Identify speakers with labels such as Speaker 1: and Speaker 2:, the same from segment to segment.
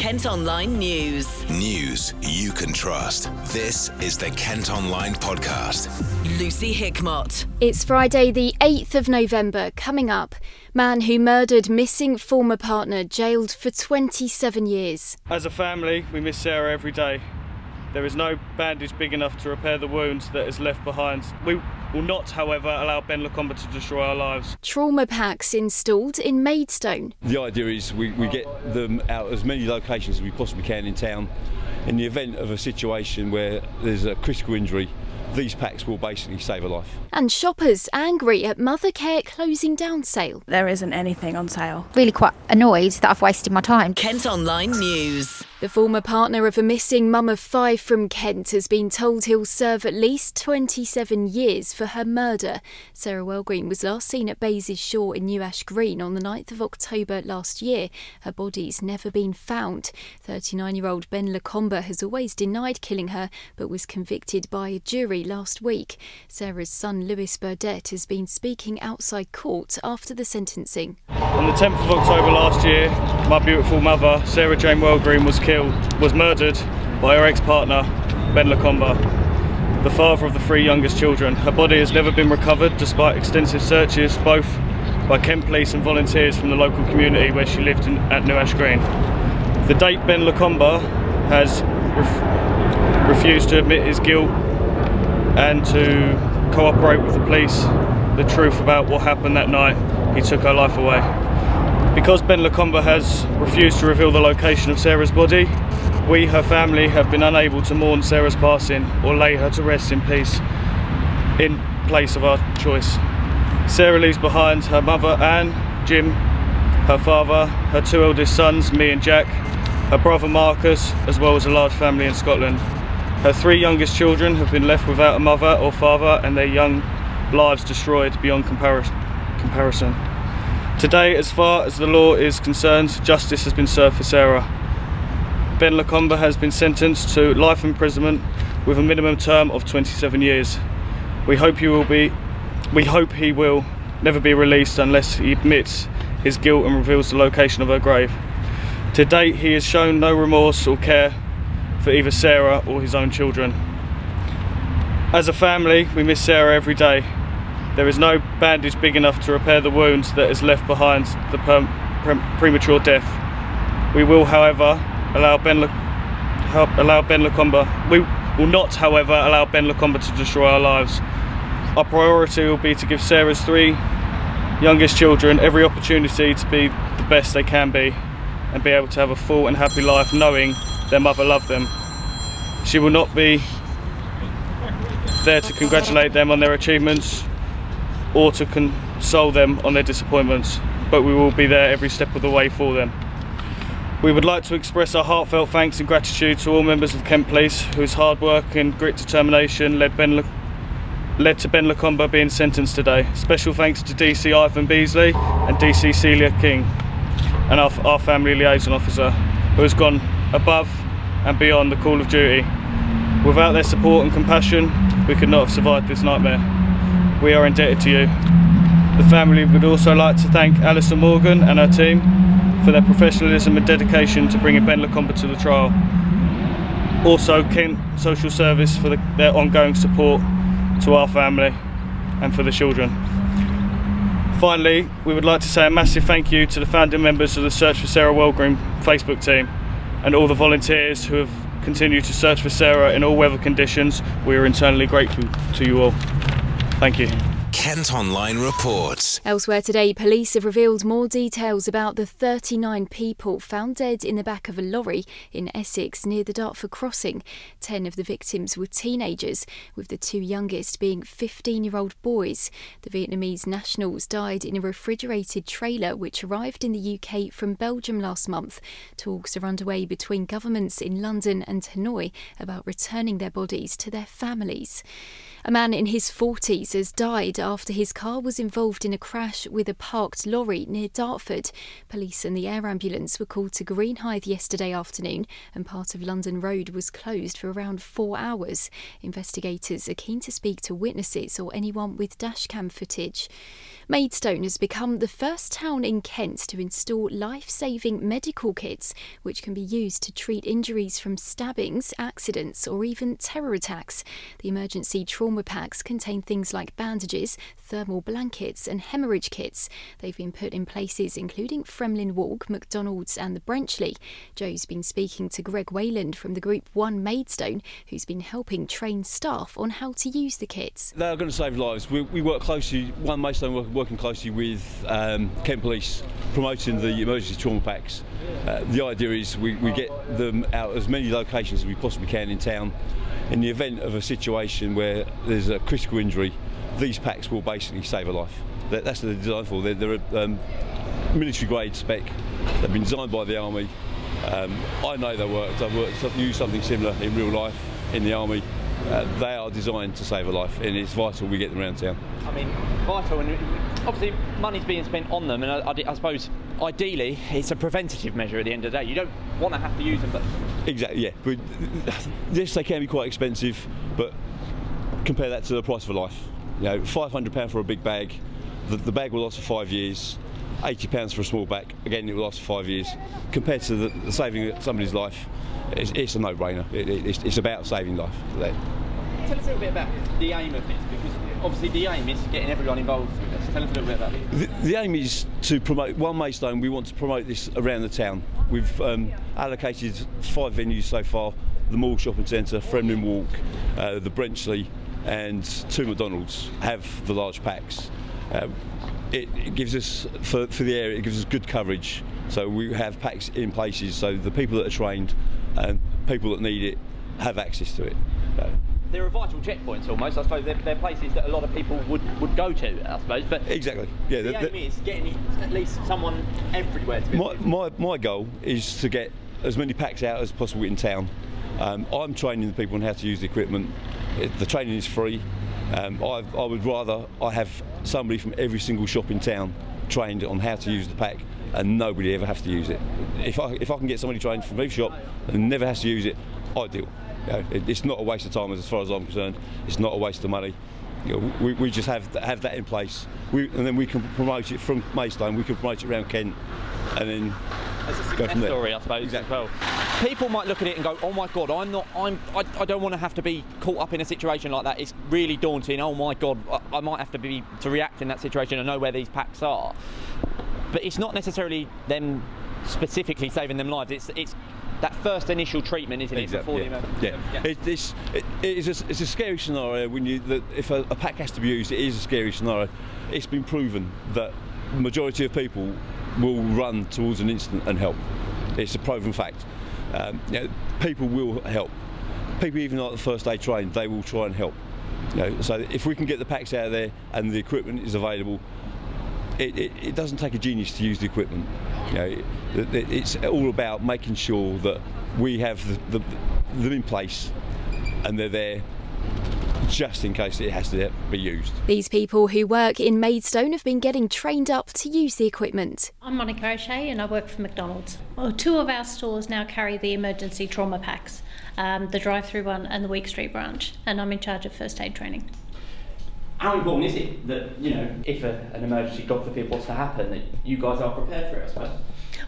Speaker 1: Kent Online News.
Speaker 2: News you can trust. This is the Kent Online Podcast.
Speaker 1: Lucy Hickmott.
Speaker 3: It's Friday, the 8th of November. Coming up, man who murdered missing former partner jailed for 27 years.
Speaker 4: As a family, we miss Sarah every day. There is no bandage big enough to repair the wounds that is left behind. We will not, however, allow Ben Lacombe to destroy our lives.
Speaker 3: Trauma packs installed in Maidstone.
Speaker 5: The idea is we, we get them out as many locations as we possibly can in town. In the event of a situation where there's a critical injury, these packs will basically save a life.
Speaker 3: And shoppers angry at Mothercare closing down sale.
Speaker 6: There isn't anything on sale.
Speaker 7: Really quite annoyed that I've wasted my time.
Speaker 1: Kent Online News.
Speaker 3: The former partner of a missing mum of five from Kent has been told he'll serve at least 27 years for her murder. Sarah Wellgreen was last seen at Bazes Shaw in New Ash Green on the 9th of October last year. Her body's never been found. 39 year old Ben Lacombe has always denied killing her but was convicted by a jury last week. Sarah's son Lewis Burdett has been speaking outside court after the sentencing.
Speaker 4: On the 10th of October last year, my beautiful mother, Sarah Jane Wellgreen, was killed, was murdered by her ex-partner, Ben Lacombe, the father of the three youngest children. Her body has never been recovered despite extensive searches, both by Kent Police and volunteers from the local community where she lived in, at New Ash Green. The date Ben Lacombe has ref- refused to admit his guilt and to cooperate with the police the truth about what happened that night, he took her life away. Because Ben Lacombe has refused to reveal the location of Sarah's body, we, her family, have been unable to mourn Sarah's passing or lay her to rest in peace in place of our choice. Sarah leaves behind her mother Anne, Jim, her father, her two eldest sons, me and Jack, her brother Marcus, as well as a large family in Scotland. Her three youngest children have been left without a mother or father and their young lives destroyed beyond comparison. Today, as far as the law is concerned, justice has been served for Sarah. Ben Lacombe has been sentenced to life imprisonment with a minimum term of 27 years. We hope he will be we hope he will never be released unless he admits his guilt and reveals the location of her grave. To date, he has shown no remorse or care for either Sarah or his own children. As a family, we miss Sarah every day. There is no bandage big enough to repair the wounds that is left behind the pre- premature death. We will, however, allow Ben, Le- help allow Ben Lacombe. We will not, however, allow Ben Lacombe to destroy our lives. Our priority will be to give Sarah's three youngest children every opportunity to be the best they can be and be able to have a full and happy life knowing their mother loved them. She will not be there to congratulate them on their achievements or to console them on their disappointments, but we will be there every step of the way for them. We would like to express our heartfelt thanks and gratitude to all members of Kent Police whose hard work and grit determination led Ben Le- led to Ben Lacombe being sentenced today. Special thanks to DC Ivan Beasley and DC Celia King and our, family liaison officer who has gone above and beyond the call of duty. Without their support and compassion, we could not have survived this nightmare. We are indebted to you. The family would also like to thank Alison Morgan and her team for their professionalism and dedication to bringing Ben Lacombe to the trial. Also, Kent Social Service for the, their ongoing support to our family and for the children. Finally, we would like to say a massive thank you to the founding members of the Search for Sarah Wellgreen Facebook team and all the volunteers who have continued to search for Sarah in all weather conditions. We are internally grateful to you all. Thank you.
Speaker 2: Kent Online reports.
Speaker 3: Elsewhere today, police have revealed more details about the 39 people found dead in the back of a lorry in Essex near the Dartford crossing. Ten of the victims were teenagers, with the two youngest being 15 year old boys. The Vietnamese nationals died in a refrigerated trailer which arrived in the UK from Belgium last month. Talks are underway between governments in London and Hanoi about returning their bodies to their families. A man in his 40s has died after his car was involved in a crash with a parked lorry near Dartford. Police and the air ambulance were called to Greenhithe yesterday afternoon, and part of London Road was closed for around four hours. Investigators are keen to speak to witnesses or anyone with dashcam footage. Maidstone has become the first town in Kent to install life saving medical kits, which can be used to treat injuries from stabbings, accidents, or even terror attacks. The emergency trauma packs contain things like bandages, thermal blankets, and hemorrhage kits. They've been put in places including Fremlin Walk, McDonald's, and the Brenchley. Joe's been speaking to Greg Wayland from the Group 1 Maidstone, who's been helping train staff on how to use the kits.
Speaker 5: They are going to save lives. We, we work closely, one Maidstone work, working closely with um, Kent Police promoting the emergency trauma packs. Uh, the idea is we, we get them out as many locations as we possibly can in town. In the event of a situation where there's a critical injury, these packs will basically save a life. That, that's what they're designed for. They're, they're a um, military grade spec. They've been designed by the army. Um, I know they worked. I've worked, used something similar in real life in the army. Uh, they are designed to save a life, and it's vital we get them around town.
Speaker 6: I mean, vital, and obviously money's being spent on them, and I, I, I, suppose ideally it's a preventative measure at the end of the day. You don't want to have to use them, but
Speaker 5: exactly, yeah. But yes, they can be quite expensive, but compare that to the price of a life. You know, five hundred pound for a big bag. The, the bag will last for five years. Eighty pounds for a small bag. Again, it will last for five years. Compared to the, the saving somebody's life, it's, it's a no-brainer. It, it, it's, it's, about saving life.
Speaker 6: Tell us a little bit about the aim of this, because obviously the aim is getting everyone involved with this. Tell us a little bit about it.
Speaker 5: The, the aim is to promote one Maidstone. We want to promote this around the town. We've um, allocated five venues so far: the Mall Shopping Centre, Fremlin Walk, uh, the Brenchley, and two McDonald's have the large packs. Uh, it, it, gives us for, for the area. It gives us good coverage. So we have packs in places so the people that are trained and people that need it have access to it. So,
Speaker 6: they're a vital checkpoints almost. I suppose they're, they're, places that a lot of people would, would go to. I suppose, but
Speaker 5: exactly, yeah.
Speaker 6: The, the aim is getting at least someone everywhere. To
Speaker 5: my, my my goal is to get as many packs out as possible in town. Um, I'm training the people on how to use the equipment. The training is free. Um, I, I would rather I have somebody from every single shop in town trained on how to use the pack and nobody ever has to use it. If I, if I can get somebody trained from every shop and never has to use it, ideal. You know, it, it's not a waste of time as far as I'm concerned. It's not a waste of money. You know, we, we just have have that in place, we, and then we can promote it from Maidstone. We can promote it around Kent, and then
Speaker 6: go from there. Story, I suppose. Exactly. Well, people might look at it and go, "Oh my God, I'm not. I'm. I, I don't want to have to be caught up in a situation like that. It's really daunting. Oh my God, I, I might have to be to react in that situation and know where these packs are." But it's not necessarily them specifically saving them lives. It's it's that first initial treatment, isn't
Speaker 5: exactly,
Speaker 6: it?
Speaker 5: Before yeah. yeah. yeah. It, it's, it, it's, a, it's a scary scenario when you that if a, a, pack has to be used, it is a scary scenario. It's been proven that the majority of people will run towards an incident and help. It's a proven fact. Um, you know, people will help. People even like the first day trained, they will try and help. You know, so if we can get the packs out of there and the equipment is available, it, it, it, doesn't take a genius to use the equipment. You know, it, it's all about making sure that we have the, the, them in place and they're there just in case it has to be used.
Speaker 3: These people who work in Maidstone have been getting trained up to use the equipment.
Speaker 8: I'm Monica O'Shea and I work for McDonald's. Well, two of our stores now carry the emergency trauma packs, um, the drive through one and the Week Street branch, and I'm in charge of first aid training
Speaker 6: how important is it that you know if a, an emergency, God forbid, was to happen, that you guys are prepared for it? I suppose.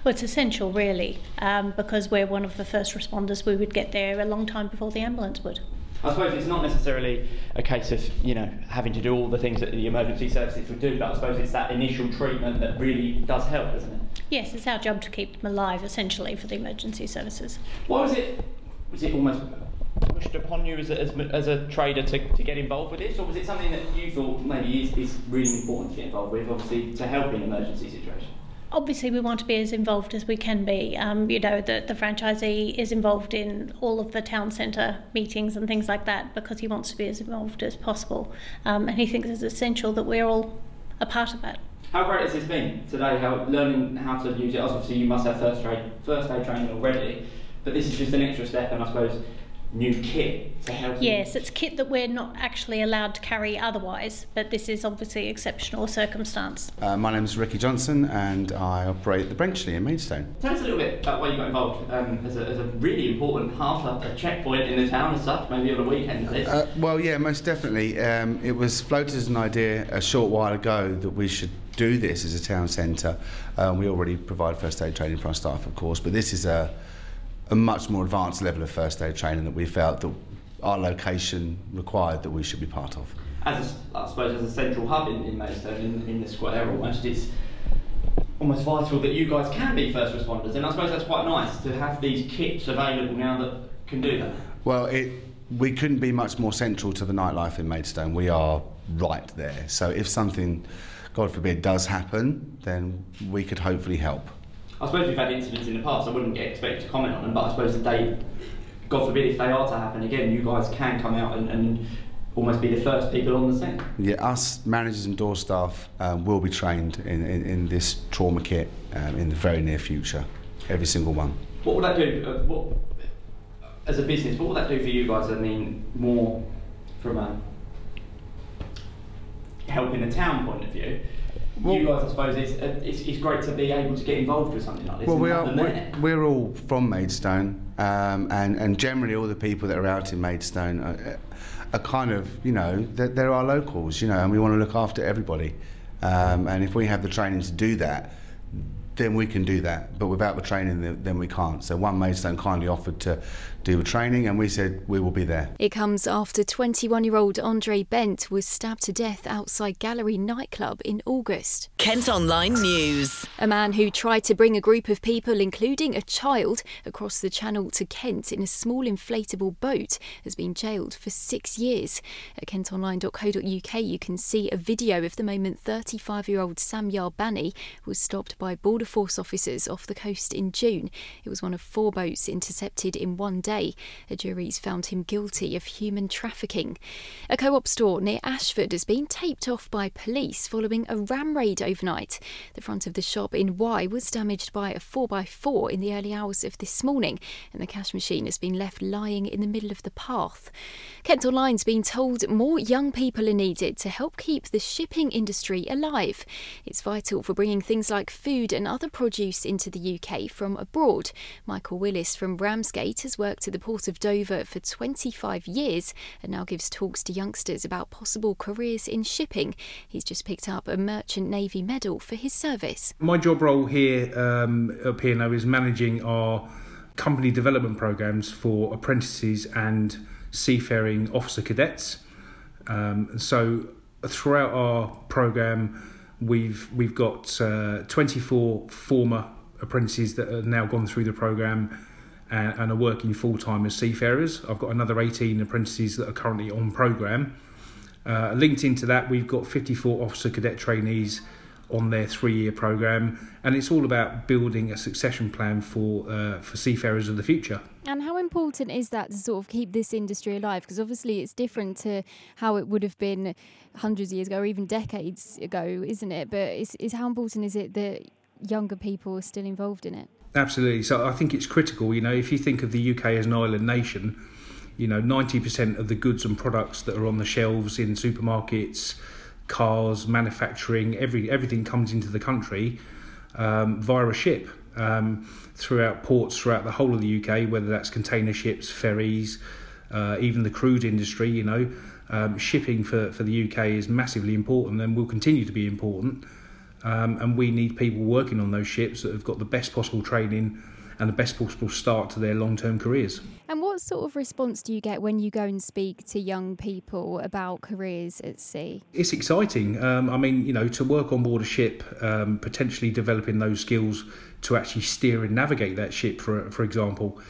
Speaker 8: Well, it's essential, really, um, because we're one of the first responders. We would get there a long time before the ambulance would.
Speaker 6: I suppose it's not necessarily a case of you know having to do all the things that the emergency services would do, but I suppose it's that initial treatment that really does help, isn't it?
Speaker 8: Yes, it's our job to keep them alive, essentially, for the emergency services.
Speaker 6: Why was it? Was it almost pushed upon you as a, as, as a trader to, to get involved with this, or was it something that you thought maybe is, is really important to get involved with, obviously to help in emergency situations?
Speaker 8: Obviously, we want to be as involved as we can be. Um, you know, the, the franchisee is involved in all of the town centre meetings and things like that because he wants to be as involved as possible. Um, and he thinks it's essential that we're all a part of that.
Speaker 6: How great has this been today? How learning how to use it? Obviously, you must have first aid first aid training already, but this is just an extra step, and I suppose new kit to help?
Speaker 8: Yes, it's kit that we're not actually allowed to carry otherwise, but this is obviously exceptional circumstance.
Speaker 9: Uh, my name is Ricky Johnson and I operate the Brenchley in Maidstone.
Speaker 6: Tell us a little bit about why you got involved um, as, a, as a really important half a, a checkpoint in the town as such, maybe on a weekend.
Speaker 9: Uh, well, yeah, most definitely. Um, it was floated as an idea a short while ago that we should do this as a town centre. Um, we already provide first aid training for our staff, of course, but this is a a much more advanced level of first aid training that we felt that our location required that we should be part of.
Speaker 6: As a, I suppose as a central hub in, in Maidstone, in, in the square almost, it's almost vital that you guys can be first responders, and I suppose that's quite nice to have these kits available now that can do that.
Speaker 9: Well, it, we couldn't be much more central to the nightlife in Maidstone. We are right there. So if something, God forbid, does happen, then we could hopefully help.
Speaker 6: I suppose we've had incidents in the past. I wouldn't get expect to comment on them, but I suppose that they, God forbid, if they are to happen again, you guys can come out and, and almost be the first people on the scene.
Speaker 9: Yeah, us managers and door staff um, will be trained in, in, in this trauma kit um, in the very near future. Every single one.
Speaker 6: What will that do? Uh, what, as a business, what will that do for you guys? I mean, more from a helping the town point of view. Well, you guys, I suppose, it's, uh, it's, it's, great to be able to get involved with something like this.
Speaker 9: Well, we are, we're, we're, all from Maidstone, um, and, and generally all the people that are out in Maidstone are, are kind of, you know, they're, they're, our locals, you know, and we want to look after everybody. Um, and if we have the training to do that, then we can do that. But without the training, then we can't. So One Maidstone kindly offered to do the training, and we said we will be there.
Speaker 3: It comes after 21 year old Andre Bent was stabbed to death outside Gallery nightclub in August.
Speaker 1: Kent Online News.
Speaker 3: A man who tried to bring a group of people, including a child, across the channel to Kent in a small inflatable boat has been jailed for six years. At kentonline.co.uk, you can see a video of the moment 35 year old Samyar Bani was stopped by Border Force officers off the coast in June. It was one of four boats intercepted in one day day. A jury's found him guilty of human trafficking. A co op store near Ashford has been taped off by police following a ram raid overnight. The front of the shop in Wye was damaged by a 4x4 in the early hours of this morning, and the cash machine has been left lying in the middle of the path. Kent Online's been told more young people are needed to help keep the shipping industry alive. It's vital for bringing things like food and other produce into the UK from abroad. Michael Willis from Ramsgate has worked at the Port of Dover for 25 years and now gives talks to youngsters about possible careers in shipping. He's just picked up a Merchant Navy medal for his service.
Speaker 10: My job role here um, here now is managing our company development programs for apprentices and seafaring officer cadets. Um, so throughout our program, we've we've got uh, 24 former apprentices that have now gone through the program and, and are working full time as seafarers. I've got another 18 apprentices that are currently on program. Uh, linked into that, we've got 54 officer cadet trainees on their three-year program, and it's all about building a succession plan for uh, for seafarers of the future.
Speaker 3: And how important is that to sort of keep this industry alive? Because obviously it's different to how it would have been hundreds of years ago, or even decades ago, isn't it? But is, is how important is it that younger people are still involved in it?
Speaker 10: Absolutely. So I think it's critical. You know, if you think of the UK as an island nation, you know, 90% of the goods and products that are on the shelves in supermarkets, cars, manufacturing, every everything comes into the country um, via a ship um, throughout ports throughout the whole of the UK, whether that's container ships, ferries, uh, even the crude industry. You know, um, shipping for, for the UK is massively important and will continue to be important. Um, and we need people working on those ships that have got the best possible training and the best possible start to their long term careers.
Speaker 3: And what sort of response do you get when you go and speak to young people about careers at sea?
Speaker 10: It's exciting. Um, I mean, you know, to work on board a ship, um, potentially developing those skills to actually steer and navigate that ship, for for example.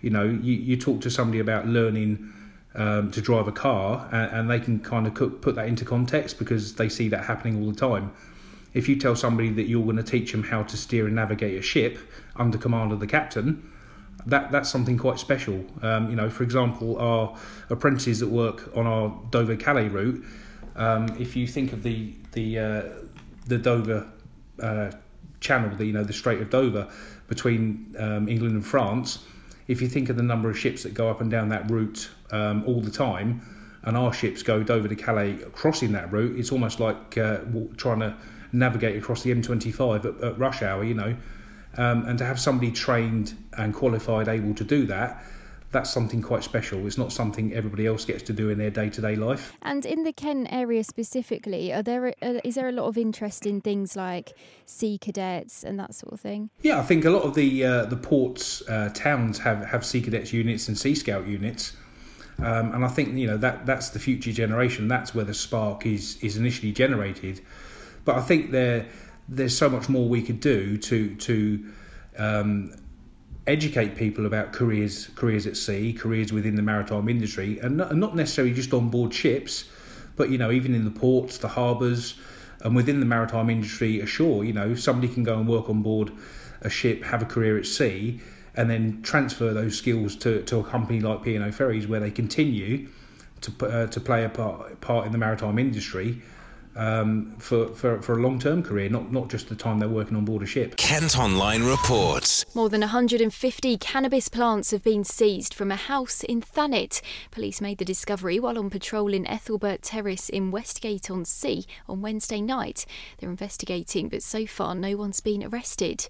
Speaker 10: You know, you, you talk to somebody about learning. Um, to drive a car, and, and they can kind of put that into context because they see that happening all the time if you tell somebody that you're going to teach them how to steer and navigate a ship under command of the captain, that that's something quite special. Um, you know, for example, our apprentices that work on our Dover Calais route. Um, if you think of the the uh, the Dover uh, Channel, the you know the Strait of Dover between um, England and France, if you think of the number of ships that go up and down that route um, all the time, and our ships go Dover to Calais crossing that route, it's almost like uh, trying to navigate across the M25 at, at rush hour, you know. Um, and to have somebody trained and qualified able to do that, that's something quite special. It's not something everybody else gets to do in their day-to-day life.
Speaker 3: And in the Kent area specifically, are there uh, is there a lot of interest in things like sea cadets and that sort of thing?
Speaker 10: Yeah, I think a lot of the uh, the ports uh, towns have have sea cadets units and sea scout units. Um, and I think you know that that's the future generation. That's where the spark is is initially generated. But I think there there's so much more we could do to to um, educate people about careers careers at sea, careers within the maritime industry, and not, and not necessarily just on board ships, but you know even in the ports, the harbours, and within the maritime industry ashore. You know somebody can go and work on board a ship, have a career at sea, and then transfer those skills to, to a company like P&O Ferries where they continue to uh, to play a part, part in the maritime industry um, for, for, for a long term career, not, not just the time they're working on board a ship.
Speaker 2: Kent Online reports.
Speaker 3: More than 150 cannabis plants have been seized from a house in Thanet. Police made the discovery while on patrol in Ethelbert Terrace in Westgate on Sea on Wednesday night. They're investigating, but so far no one's been arrested.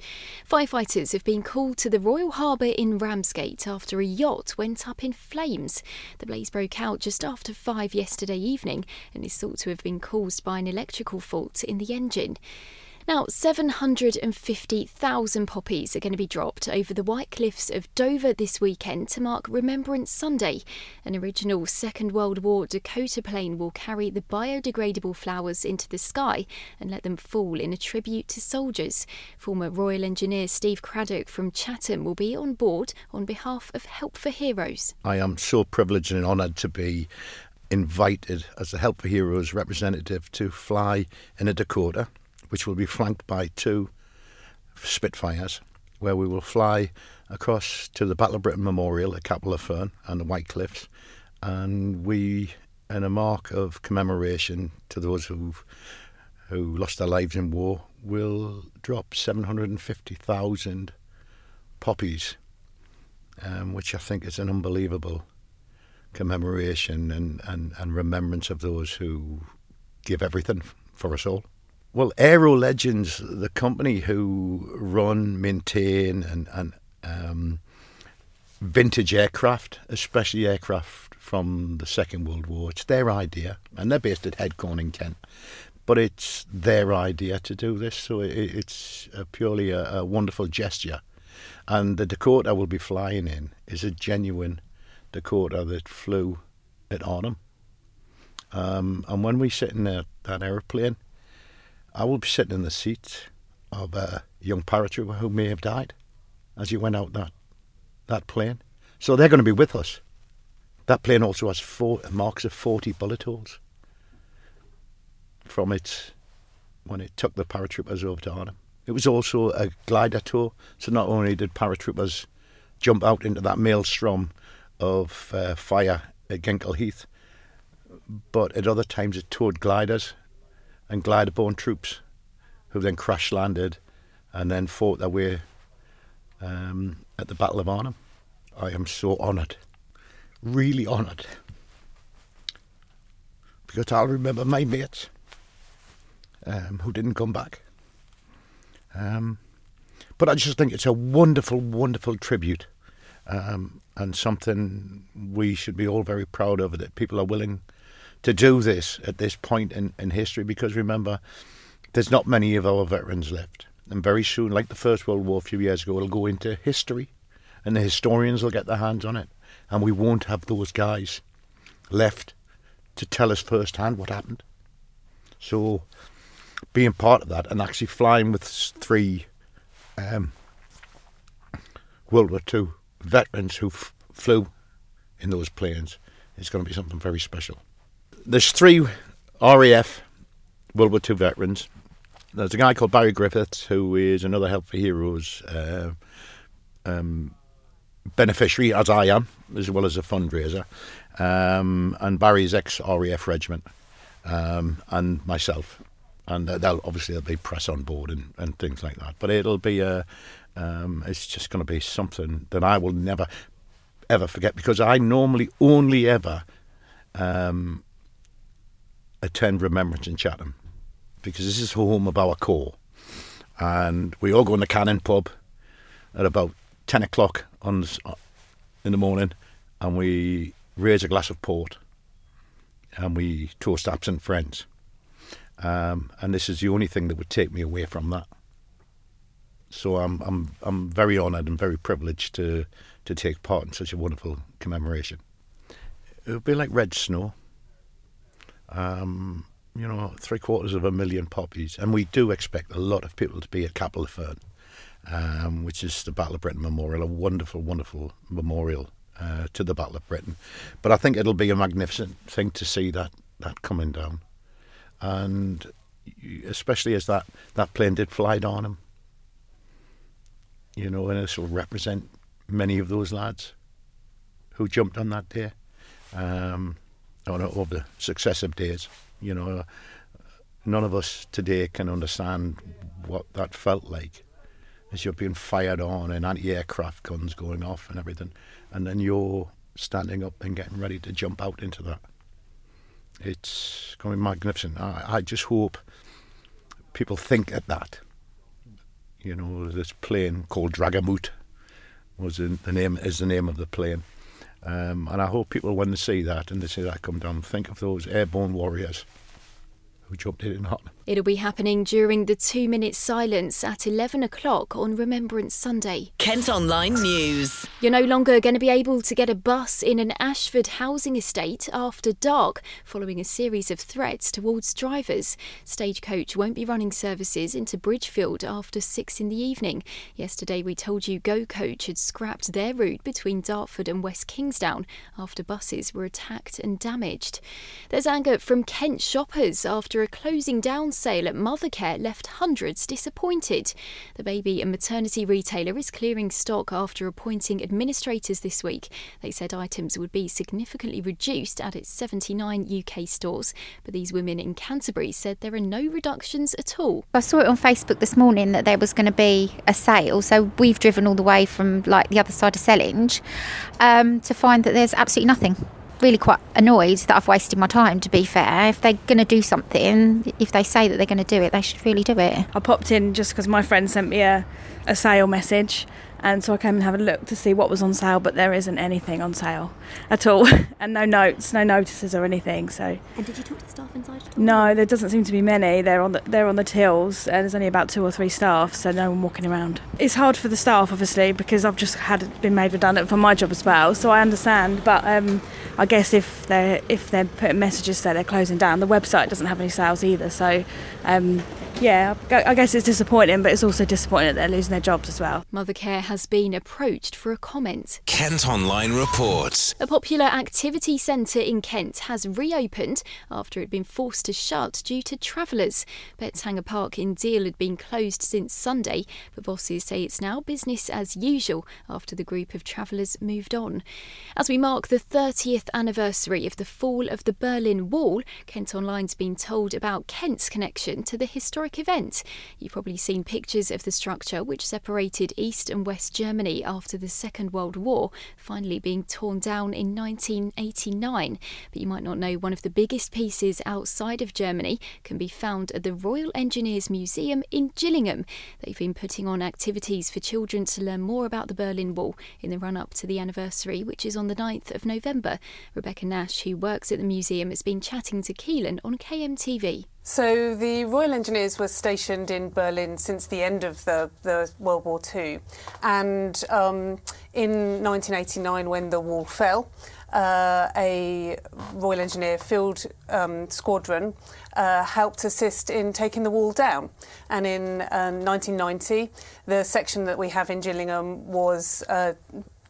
Speaker 3: Firefighters have been called to the Royal Harbour in Ramsgate after a yacht went up in flames. The blaze broke out just after five yesterday evening and is thought to have been caused by by an electrical fault in the engine. Now, 750,000 poppies are going to be dropped over the White Cliffs of Dover this weekend to mark Remembrance Sunday. An original Second World War Dakota plane will carry the biodegradable flowers into the sky and let them fall in a tribute to soldiers. Former Royal Engineer Steve Craddock from Chatham will be on board on behalf of Help for Heroes.
Speaker 11: I am so privileged and honoured to be invited as a Help for Heroes representative to fly in a Dakota, which will be flanked by two Spitfires, where we will fly across to the Battle of Britain Memorial at Capel-le-Ferne and the White Cliffs, and we, in a mark of commemoration to those who who lost their lives in war, will drop 750,000 poppies, um, which I think is an unbelievable commemoration and, and, and remembrance of those who give everything for us all. Well, Aero Legends, the company who run, maintain, and, and um, vintage aircraft, especially aircraft from the Second World War, it's their idea, and they're based at Headcorn in Kent. But it's their idea to do this, so it, it's a purely a, a wonderful gesture. And the Dakota we'll be flying in is a genuine Dakota that flew at Arnhem. Um, and when we sit in that, that aeroplane, I will be sitting in the seat of a young paratrooper who may have died as he went out that that plane. So they're going to be with us. That plane also has four marks of 40 bullet holes from it when it took the paratroopers over to Arnhem. It was also a glider tour, so not only did paratroopers jump out into that maelstrom of uh, fire at Ginkel Heath, but at other times it towed gliders and glider-borne troops who then crash landed and then fought their way um, at the Battle of Arnhem. I am so honoured, really honoured, because I'll remember my mates um, who didn't come back. Um, but I just think it's a wonderful, wonderful tribute um, and something we should be all very proud of that people are willing to do this at this point in, in history because remember, there's not many of our veterans left. And very soon, like the First World War a few years ago, it'll go into history and the historians will get their hands on it. And we won't have those guys left to tell us firsthand what happened. So, being part of that and actually flying with three um, World War II veterans who f- flew in those planes is going to be something very special. There's three RAF World War II veterans. There's a guy called Barry Griffiths, who is another Help for Heroes uh, um, beneficiary, as I am, as well as a fundraiser. Um, and Barry's ex RAF regiment, um, and myself. And uh, they'll obviously there'll be press on board and, and things like that. But it'll be a um, it's just going to be something that I will never. ever forget because I normally only ever um, attend Remembrance in Chatham because this is home of our corps. And we all go in the Cannon pub at about 10 o'clock on in the morning and we raise a glass of port and we toast absent friends. Um, and this is the only thing that would take me away from that. So I'm I'm I'm very honoured and very privileged to to take part in such a wonderful commemoration. It would be like red snow. Um, you know, three quarters of a million poppies, and we do expect a lot of people to be at Capel Fern, um, which is the Battle of Britain Memorial, a wonderful, wonderful memorial uh, to the Battle of Britain. But I think it'll be a magnificent thing to see that that coming down, and especially as that that plane did fly down him. You know, and this will represent many of those lads who jumped on that day, um, on over successive days. You know, none of us today can understand what that felt like as you're being fired on and anti-aircraft guns going off and everything, and then you're standing up and getting ready to jump out into that. It's going to be magnificent. I, I just hope people think at that. You know, this plane called Drag 'em Oot was in, the name is the name of the plane. Um, and I hope people, when they see that and they see that come down, think of those airborne warriors who jumped in hot.
Speaker 3: It'll be happening during the two minute silence at 11 o'clock on Remembrance Sunday.
Speaker 1: Kent Online News.
Speaker 3: You're no longer going to be able to get a bus in an Ashford housing estate after dark following a series of threats towards drivers. Stagecoach won't be running services into Bridgefield after six in the evening. Yesterday, we told you Go Coach had scrapped their route between Dartford and West Kingsdown after buses were attacked and damaged. There's anger from Kent shoppers after a closing down sale at Mothercare left hundreds disappointed. The baby and maternity retailer is clearing stock after appointing administrators this week. They said items would be significantly reduced at its 79 UK stores, but these women in Canterbury said there are no reductions at all.
Speaker 7: I saw it on Facebook this morning that there was going to be a sale, so we've driven all the way from like the other side of Sellindge um, to find that there's absolutely nothing really quite annoyed that I've wasted my time, to be fair. If they're going to do something, if they say that they're going to do it, they should really do it.
Speaker 12: I popped in just because my friend sent me a, a sale message and so I came and had a look to see what was on sale, but there isn't anything on sale at all, and no notes, no notices or anything. So.
Speaker 3: And did you talk to the staff inside?
Speaker 12: No, there doesn't seem to be many. They're on the they're on the tills, and there's only about two or three staff, so no one walking around. It's hard for the staff, obviously, because I've just had been made redundant from my job as well, so I understand. But um, I guess if they're if they're putting messages that they're closing down, the website doesn't have any sales either. So. Um, yeah, I guess it's disappointing, but it's also disappointing that they're losing their jobs as well.
Speaker 3: Mothercare has been approached for a comment.
Speaker 2: Kent Online reports.
Speaker 3: A popular activity centre in Kent has reopened after it had been forced to shut due to travellers. Betteshanger Park in Deal had been closed since Sunday, but bosses say it's now business as usual after the group of travellers moved on. As we mark the 30th anniversary of the fall of the Berlin Wall, Kent Online's been told about Kent's connection to the historic historic event. You've probably seen pictures of the structure which separated East and West Germany after the Second World War, finally being torn down in 1989. But you might not know one of the biggest pieces outside of Germany can be found at the Royal Engineers Museum in Gillingham. They've been putting on activities for children to learn more about the Berlin Wall in the run up to the anniversary, which is on the 9th of November. Rebecca Nash, who works at the museum, has been chatting to Keelan on KMTV.
Speaker 13: So the Royal Engineers were stationed in Berlin since the end of the, the World War II, and um, in 1989, when the wall fell, uh, a Royal Engineer Field um, Squadron uh, helped assist in taking the wall down. And in um, 1990, the section that we have in Gillingham was uh,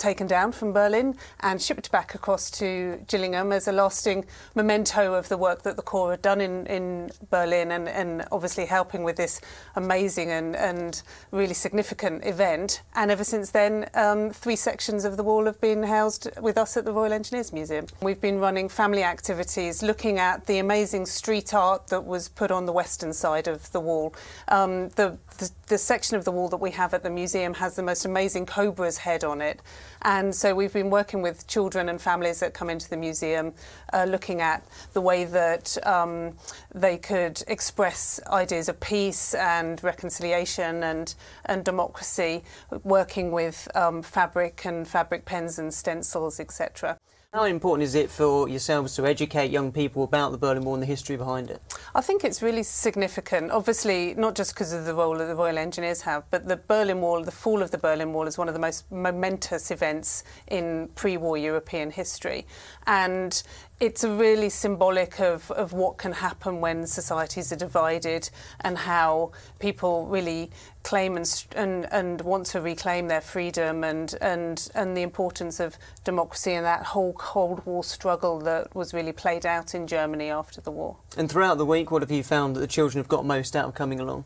Speaker 13: taken down from Berlin and shipped back across to Gillingham as a lasting memento of the work that the Corps had done in, in Berlin and, and obviously helping with this amazing and, and really significant event. And ever since then, um, three sections of the wall have been housed with us at the Royal Engineers Museum. We've been running family activities looking at the amazing street art that was put on the western side of the wall. Um, the, the, the section of the wall that we have at the museum has the most amazing cobra's head on it And so we've been working with children and families that come into the museum, uh, looking at the way that um, they could express ideas of peace and reconciliation and, and democracy, working with um, fabric and fabric pens and stencils, etc.
Speaker 14: How important is it for yourselves to educate young people about the Berlin Wall and the history behind it?
Speaker 13: I think it's really significant. Obviously, not just because of the role that the Royal Engineers have, but the Berlin Wall, the fall of the Berlin Wall, is one of the most momentous events in pre war European history. And it's really symbolic of, of what can happen when societies are divided and how people really claim and, and, and want to reclaim their freedom and, and, and the importance of democracy and that whole Cold War struggle that was really played out in Germany after the war.
Speaker 14: And throughout the week, what have you found that the children have got most out of coming along?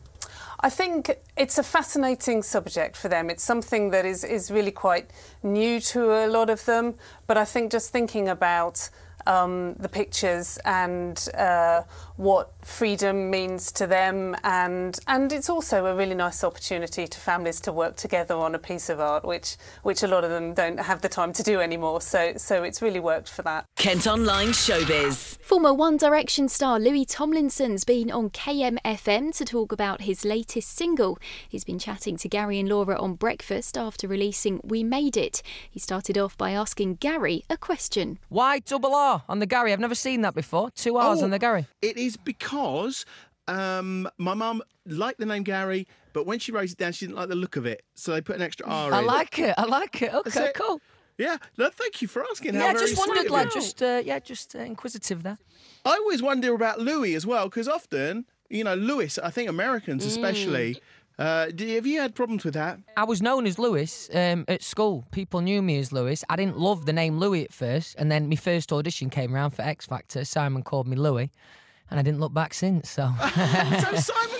Speaker 13: I think it's a fascinating subject for them. It's something that is, is really quite new to a lot of them. But I think just thinking about um, the pictures and uh, what freedom means to them, and and it's also a really nice opportunity to families to work together on a piece of art, which which a lot of them don't have the time to do anymore. So so it's really worked for that.
Speaker 1: Kent Online Showbiz.
Speaker 3: Former One Direction star Louis Tomlinson's been on KMFM to talk about his latest single. He's been chatting to Gary and Laura on breakfast after releasing We Made It. He started off by asking Gary a question.
Speaker 15: Why double R on the Gary? I've never seen that before. Two R's
Speaker 16: Oh,
Speaker 15: on the Gary.
Speaker 16: It is because um, my mum liked the name Gary, but when she wrote it down, she didn't like the look of it, so they put an extra R
Speaker 15: I
Speaker 16: in.
Speaker 15: like it. I like it. Okay,
Speaker 16: it.
Speaker 15: cool.
Speaker 16: Yeah, no, thank you for asking.
Speaker 15: Yeah,
Speaker 16: How
Speaker 15: I
Speaker 16: very
Speaker 15: just wondered, like, just uh, yeah, just uh, inquisitive there.
Speaker 16: I always wonder about Louis as well, because often, you know, Louis, I think Americans
Speaker 15: Mm.
Speaker 16: especially, uh, do, have you had problems with that?
Speaker 15: I was known as Lewis um, at school. People knew me as Lewis. I didn't love the name Louis at first, and then my first audition came around for X Factor. Simon called me Louis, and I didn't look back since. So
Speaker 16: so Simon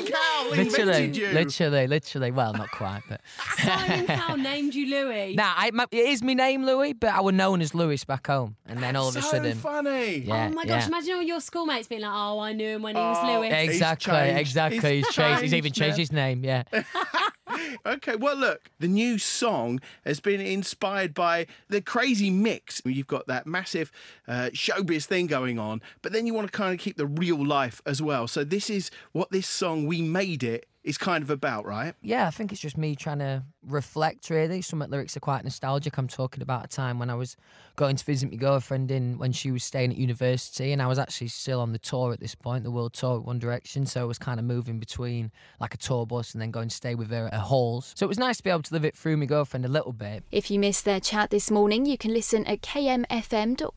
Speaker 15: Literally,
Speaker 16: you.
Speaker 15: literally, literally. Well, not quite, but
Speaker 17: Simon Cowell named you Louis.
Speaker 15: nah, I, my, it is my name Louis, but I was known as Louis back home, and then all of a
Speaker 16: so
Speaker 15: sudden,
Speaker 16: funny.
Speaker 15: Yeah,
Speaker 17: oh my gosh,
Speaker 15: yeah.
Speaker 17: imagine all your schoolmates being like, oh, I knew him when he was
Speaker 16: Oh,
Speaker 17: Lewis.
Speaker 15: Exactly,
Speaker 16: changed.
Speaker 15: exactly.
Speaker 16: He's
Speaker 15: He's, changed. He's even
Speaker 16: changed
Speaker 15: changed his name. Yeah.
Speaker 16: Okay, well, look, the new song has been inspired by the crazy mix. You've got that massive uh, showbiz thing going on, but then you want to kind of keep the real life as well. So, this is what this song, We Made It, is kind of about, right?
Speaker 15: Yeah, I think it's just me trying to reflect, really. Some of the lyrics are quite nostalgic. I'm talking about a time when I was going to visit my girlfriend in when she was staying at university, and I was actually still on the tour at this point, the world tour at One Direction. So I was kind of moving between like a tour bus and then going to stay with her at her halls. So it was nice to be able to live it through my girlfriend a little bit.
Speaker 3: If you missed their chat this morning, you can listen at kmfm.co.uk.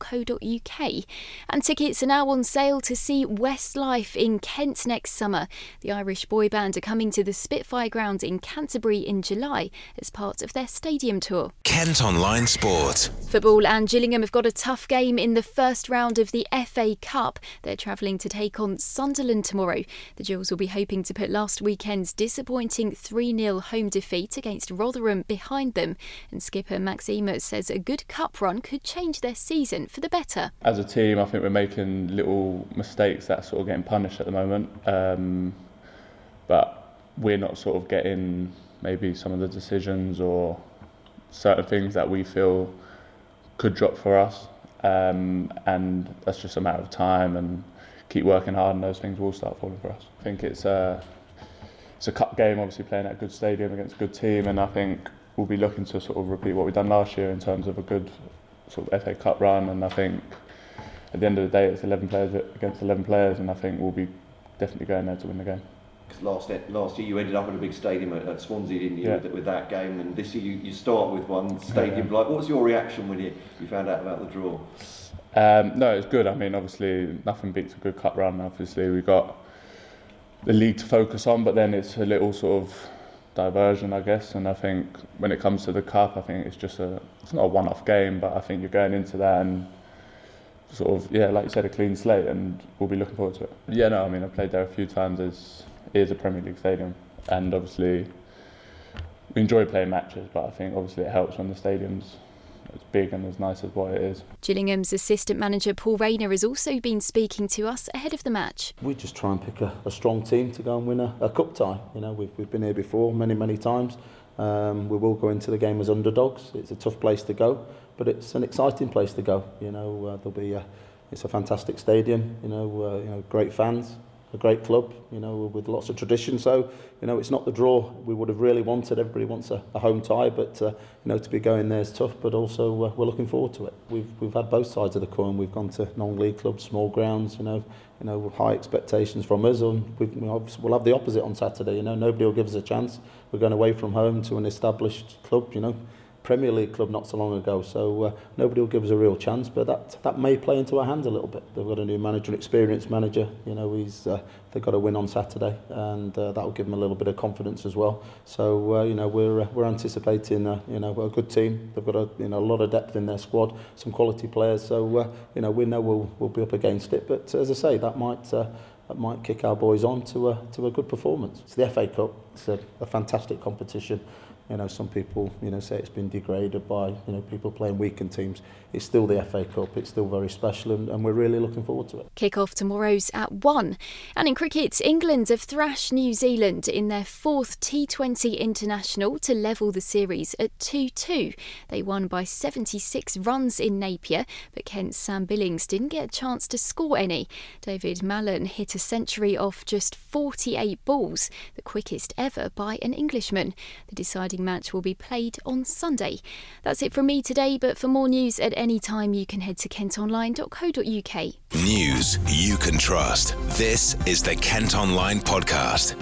Speaker 3: And tickets are now on sale to see Westlife in Kent next summer. The Irish boy band are coming to the Spitfire Ground in Canterbury in July as part of their stadium tour.
Speaker 2: Kent Online Sport.
Speaker 3: Football and Gillingham have got a tough game in the first round of the FA Cup. They're travelling to take on Sunderland tomorrow. The Gills will be hoping to put last weekend's disappointing 3 0 home defeat against Rotherham behind them. And skipper Max Ehmer says a good cup run could change their season for the better.
Speaker 18: As a team, I think we're making little mistakes that are sort of getting punished at the moment. Um, but we're not sort of getting maybe some of the decisions or certain things that we feel could drop for us. Um, and that's just a matter of time and keep working hard and those things will start falling for us. I think it's a, it's a cup game, obviously playing at a good stadium against a good team and I think we'll be looking to sort of repeat what we've done last year in terms of a good sort of FA Cup run and I think at the end of the day it's 11 players against 11 players and I think we'll be definitely going there to win the game.
Speaker 19: Last last year you ended up in a big stadium at, at Swansea, didn't you,
Speaker 18: Yeah.
Speaker 19: with, with that game? And this year you, you start with one stadium. Like, what was your reaction when you, you found out about the draw?
Speaker 18: Um, no, it's good. I mean, obviously, nothing beats a good cup run. Obviously, we got the league to focus on, but then it's a little sort of diversion, I guess. And I think when it comes to the cup, I think it's just a it's not a one-off game, but I think you're going into that and sort of yeah, like you said, a clean slate, and we'll be looking forward to it. Yeah, no, I mean, I've played there a few times. It's, it is a Premier League stadium, and obviously we enjoy playing matches, but I think obviously it helps when the stadium's as big and as nice as what it is.
Speaker 3: Gillingham's assistant manager Paul Raynor has also been speaking to us ahead of the match.
Speaker 20: We just try and pick a, a strong team to go and win a, a cup tie. You know, we've, we've been here before many, many times. Um, we will go into the game as underdogs. It's a tough place to go, but it's an exciting place to go. You know, uh, there'll be a, it's a fantastic stadium. You know, uh, you know, great fans, a great club, you know, with lots of tradition. So, you know, it's not the draw we would have really wanted. Everybody wants a, a home tie, but, uh, you know, to be going there is tough, but also uh, we're looking forward to it. We've, we've had both sides of the coin. We've gone to non-league clubs, small grounds, you know, you know, with high expectations from us, and we, we'll have the opposite on Saturday. You know, nobody will give us a chance. We're going away from home to an established club, you know, Premier League club not so long ago, so uh, nobody will give us a real chance. But that that may play into our hands a little bit. They've got a new manager, an experienced manager. You know, he's uh, they've got a win on Saturday, and uh, that will give them a little bit of confidence as well. So uh, you know, we're uh, we're anticipating uh, you know a good team. They've got a you know a lot of depth in their squad, some quality players. So uh, you know, we know we'll we'll be up against it. But as I say, that might. Uh, that might kick our boys on to a, to a good performance. It's the FA Cup. It's a, a fantastic competition. You know, some people, you know, say it's been degraded by, you know, people playing weakened teams. It's still the FA Cup. It's still very special, and, and we're really looking forward to it.
Speaker 3: Kick-off tomorrow's at 1. And in cricket, England have thrashed New Zealand in their fourth T20 international to level the series at 2-2. They won by 76 runs in Napier, but Kent's Sam Billings didn't get a chance to score any. Dawid Malan hit a century off just 48 balls, the quickest ever by an Englishman. The deciding match will be played on Sunday. That's it from me today, but for more news at any time, you can head to kentonline.co.uk.
Speaker 2: News you can trust. This is the Kent Online Podcast.